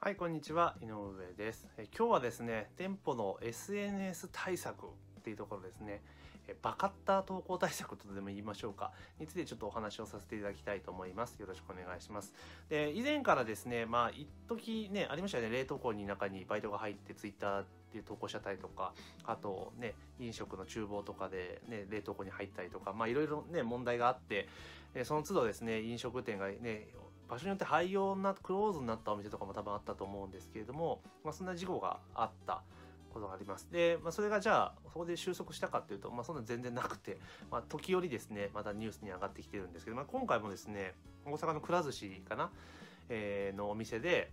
はい、こんにちは。井上です。え今日はですね、店舗の SNS 対策っていうところですね、えバカッター投稿対策とでも言いましょうか、についてちょっとお話をさせていただきたいと思います。よろしくお願いします。で、以前からですね、まあ、一時ね、ありましたよね、冷凍庫に中にバイトが入って、ツイッターで投稿しちゃったりとか、あとね、飲食の厨房とかでね、冷凍庫に入ったりとか、まあ、いろいろね、問題があって、えその都度ですね、飲食店がね、場所によって廃業なクローズになったお店とかも多分あったと思うんですけれども、まあ、そんな事故があったことがありますで、まあ、それがじゃあそこで収束したかっていうと、まあ、そんな全然なくて、まあ、時折ですねまたニュースに上がってきてるんですけど、まあ、今回もですね大阪のくら寿司かな、えーのお店で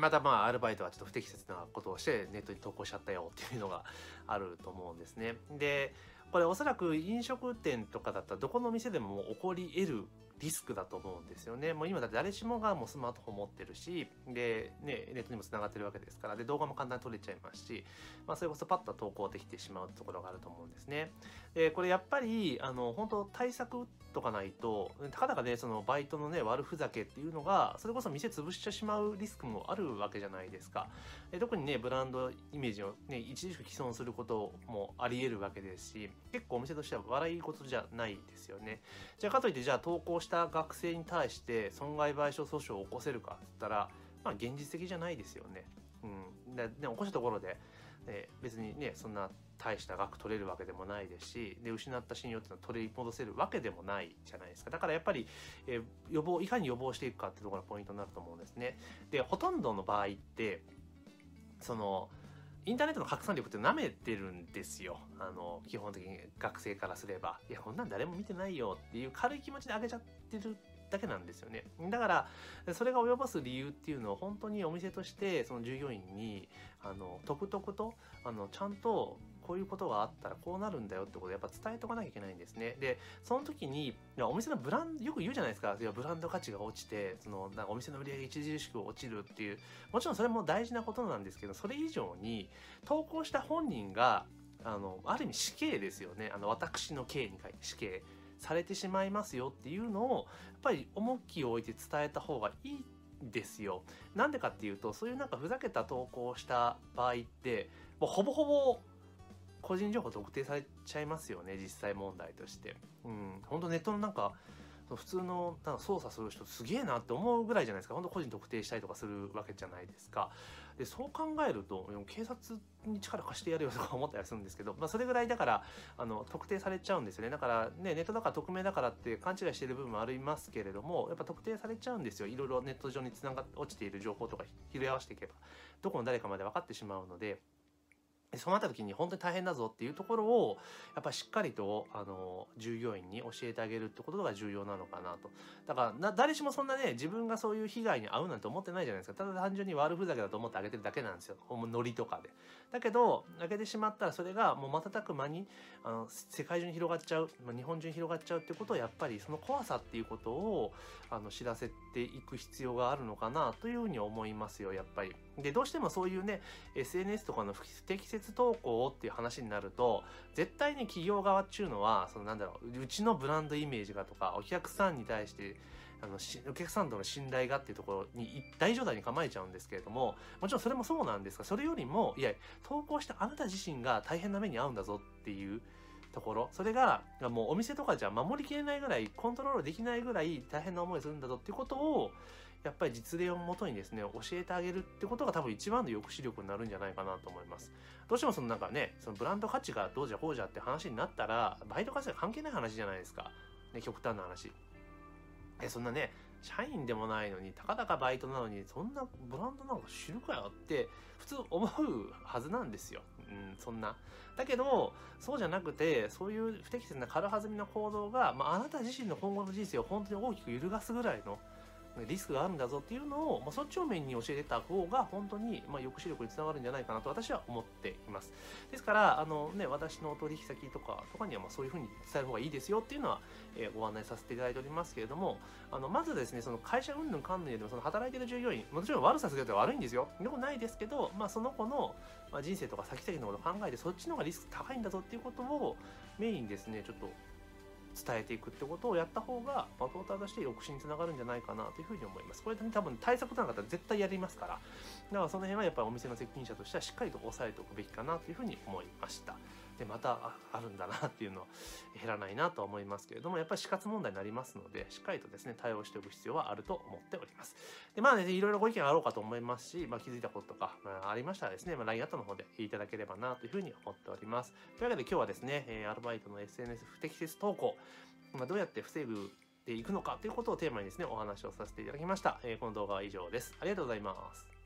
またまあアルバイトはちょっと不適切なことをしてネットに投稿しちゃったよっていうのがあると思うんですね。でこれおそらく飲食店とかだったらどこの店でも起こり得るリスクだと思うんですよね。もう今だって誰しもがもうスマートフォン持ってるし、で、ね、ネットにも繋がってるわけですから、で、動画も簡単に撮れちゃいますし、まあ、それこそパッと投稿できてしまうところがあると思うんですね。で、これやっぱり、あの、本当対策とかないと、たかだかね、そのバイトのね、悪ふざけっていうのが、それこそ店潰してしまうリスクもあるわけじゃないですか。で特にね、ブランドイメージをね、著しく既存することもあり得るわけですし、結構お店としては笑い事じゃないですよね。じゃあかといって、じゃあ投稿した学生に対して損害賠償訴訟を起こせるかって言ったら、まあ現実的じゃないですよね。うん。で、ね、起こしたところで、ね、別にね、そんな大した額取れるわけでもないですし、で、失った信用っていうのは取り戻せるわけでもないじゃないですか。だからやっぱり、えー予防、いかに予防していくかっていうところがポイントになると思うんですね。で、ほとんどの場合って、その、インターネットの拡散力って舐めてるんですよ。あの、基本的に学生からすれば。いや、こんなん誰も見てないよっていう軽い気持ちで上げちゃってるだけなんですよね。だから、それが及ぼす理由っていうのを本当にお店として、その従業員に、あの、とくとくと、あの、ちゃんと、こういうことがあったらこうなるんだよってことをやっぱ伝えとかなきゃいけないんですね。で、その時に、いやお店のブランド、よく言うじゃないですか。いや、ブランド価値が落ちて、その、なんかお店の売り上げ著しく落ちるっていう、もちろんそれも大事なことなんですけど、それ以上に、投稿した本人が、あの、ある意味死刑ですよね。あの、私の刑に書いて死刑されてしまいますよっていうのを、やっぱり重きを置いて伝えた方がいいですよ。なんでかっていうと、そういうなんかふざけた投稿をした場合って、もうほぼほぼ個人情報特定されちゃいますよね、実際問題として。うん、本当ネットのなんか、普通のなんか操作する人すげえなって思うぐらいじゃないですか。本当個人特定したりとかするわけじゃないですか。で、そう考えると、警察に力貸してやるよとか思ったりするんですけど、まあそれぐらいだから、あの、特定されちゃうんですよね。だからね、ネットだから匿名だからって勘違いしてる部分もありますけれども、やっぱ特定されちゃうんですよ。いろいろネット上に繋がって落ちている情報とか拾い合わせていけば、どこの誰かまで分かってしまうの、でそうなった時に本当に大変だぞっていうところを、やっぱりしっかりと、あの、従業員に教えてあげるってことが重要なのかなと。だから、誰しもそんなね、自分がそういう被害に遭うなんて思ってないじゃないですか。ただ単純に悪ふざけだと思ってあげてるだけなんですよ。ノリとかで。だけど、あげてしまったらそれがもう瞬く間に、あの、世界中に広がっちゃう、まあ、日本中に広がっちゃうってことを、やっぱりその怖さっていうことを、あの、知らせていく必要があるのかなというふうに思いますよ、やっぱり。で、どうしてもそういうね、SNS とかの不適切投稿っていう話になると、絶対に企業側っていうのは、そのなんだろう、うちのブランドイメージがとか、お客さんに対して、あの、お客さんとの信頼がっていうところに大状態に構えちゃうんですけれども、もちろんそれもそうなんですが、それよりも、いや、投稿したあなた自身が大変な目に遭うんだぞっていう、ところ。それが、もうお店とかじゃ守りきれないぐらい、コントロールできないぐらい大変な思いするんだぞっていうことを、やっぱり実例をもとにですね、教えてあげるってことが多分一番の抑止力になるんじゃないかなと思います。どうしてもそのなんかね、そのブランド価値がどうじゃこうじゃって話になったら、バイト価値が関係ない話じゃないですか。ね、極端な話。え、そんなね、社員でもないのに、たかだかバイトなのに、そんなブランドなんか知るかよって、普通思うはずなんですよ。うん、そんな。だけど、そうじゃなくて、そういう不適切な軽はずみな行動が、まあ、あなた自身の今後の人生を本当に大きく揺るがすぐらいの、リスクがあるんだぞっていうのを、まあ、そっち方面に教えてた方が本当に、まあ、抑止力につながるんじゃないかなと私は思っています。ですから、あのね、私の取引先とか、とかにはまあそういうふうに伝える方がいいですよっていうのは、えーご案内させていただいておりますけれども、あの、まずですね、その会社云々かんぬんよりも、その働いてる従業員、もちろん悪さすると悪いんですよ。よくないですけど、まあその子の、まあ、人生とか先々のことを考えて、そっちの方がリスク高いんだぞっていうことをメインにですね、ちょっと伝えていくってことをやった方が、まあ、トーターとして抑止につながるんじゃないかなというふうに思います。これ、ね、多分対策となかったら絶対やりますから。だからその辺はやっぱりお店の責任者としてはしっかりと押さえておくべきかなというふうに思いました。でまたあるんだなっていうの減らないなと思いますけれどもやっぱり死活問題になりますのでしっかりとですね対応しておく必要はあると思っております。でまあねいろいろご意見あろうかと思いますし、まあ、気づいたこととか、まあ、ありましたらですね、まあ、LINE アットの方でいただければなというふうに思っております。というわけで今日はですね、えアルバイトの SNS 不適切投稿、まあ、どうやって防ぐていくのかということをテーマにですねお話をさせていただきました、えー、この動画は以上です。ありがとうございます。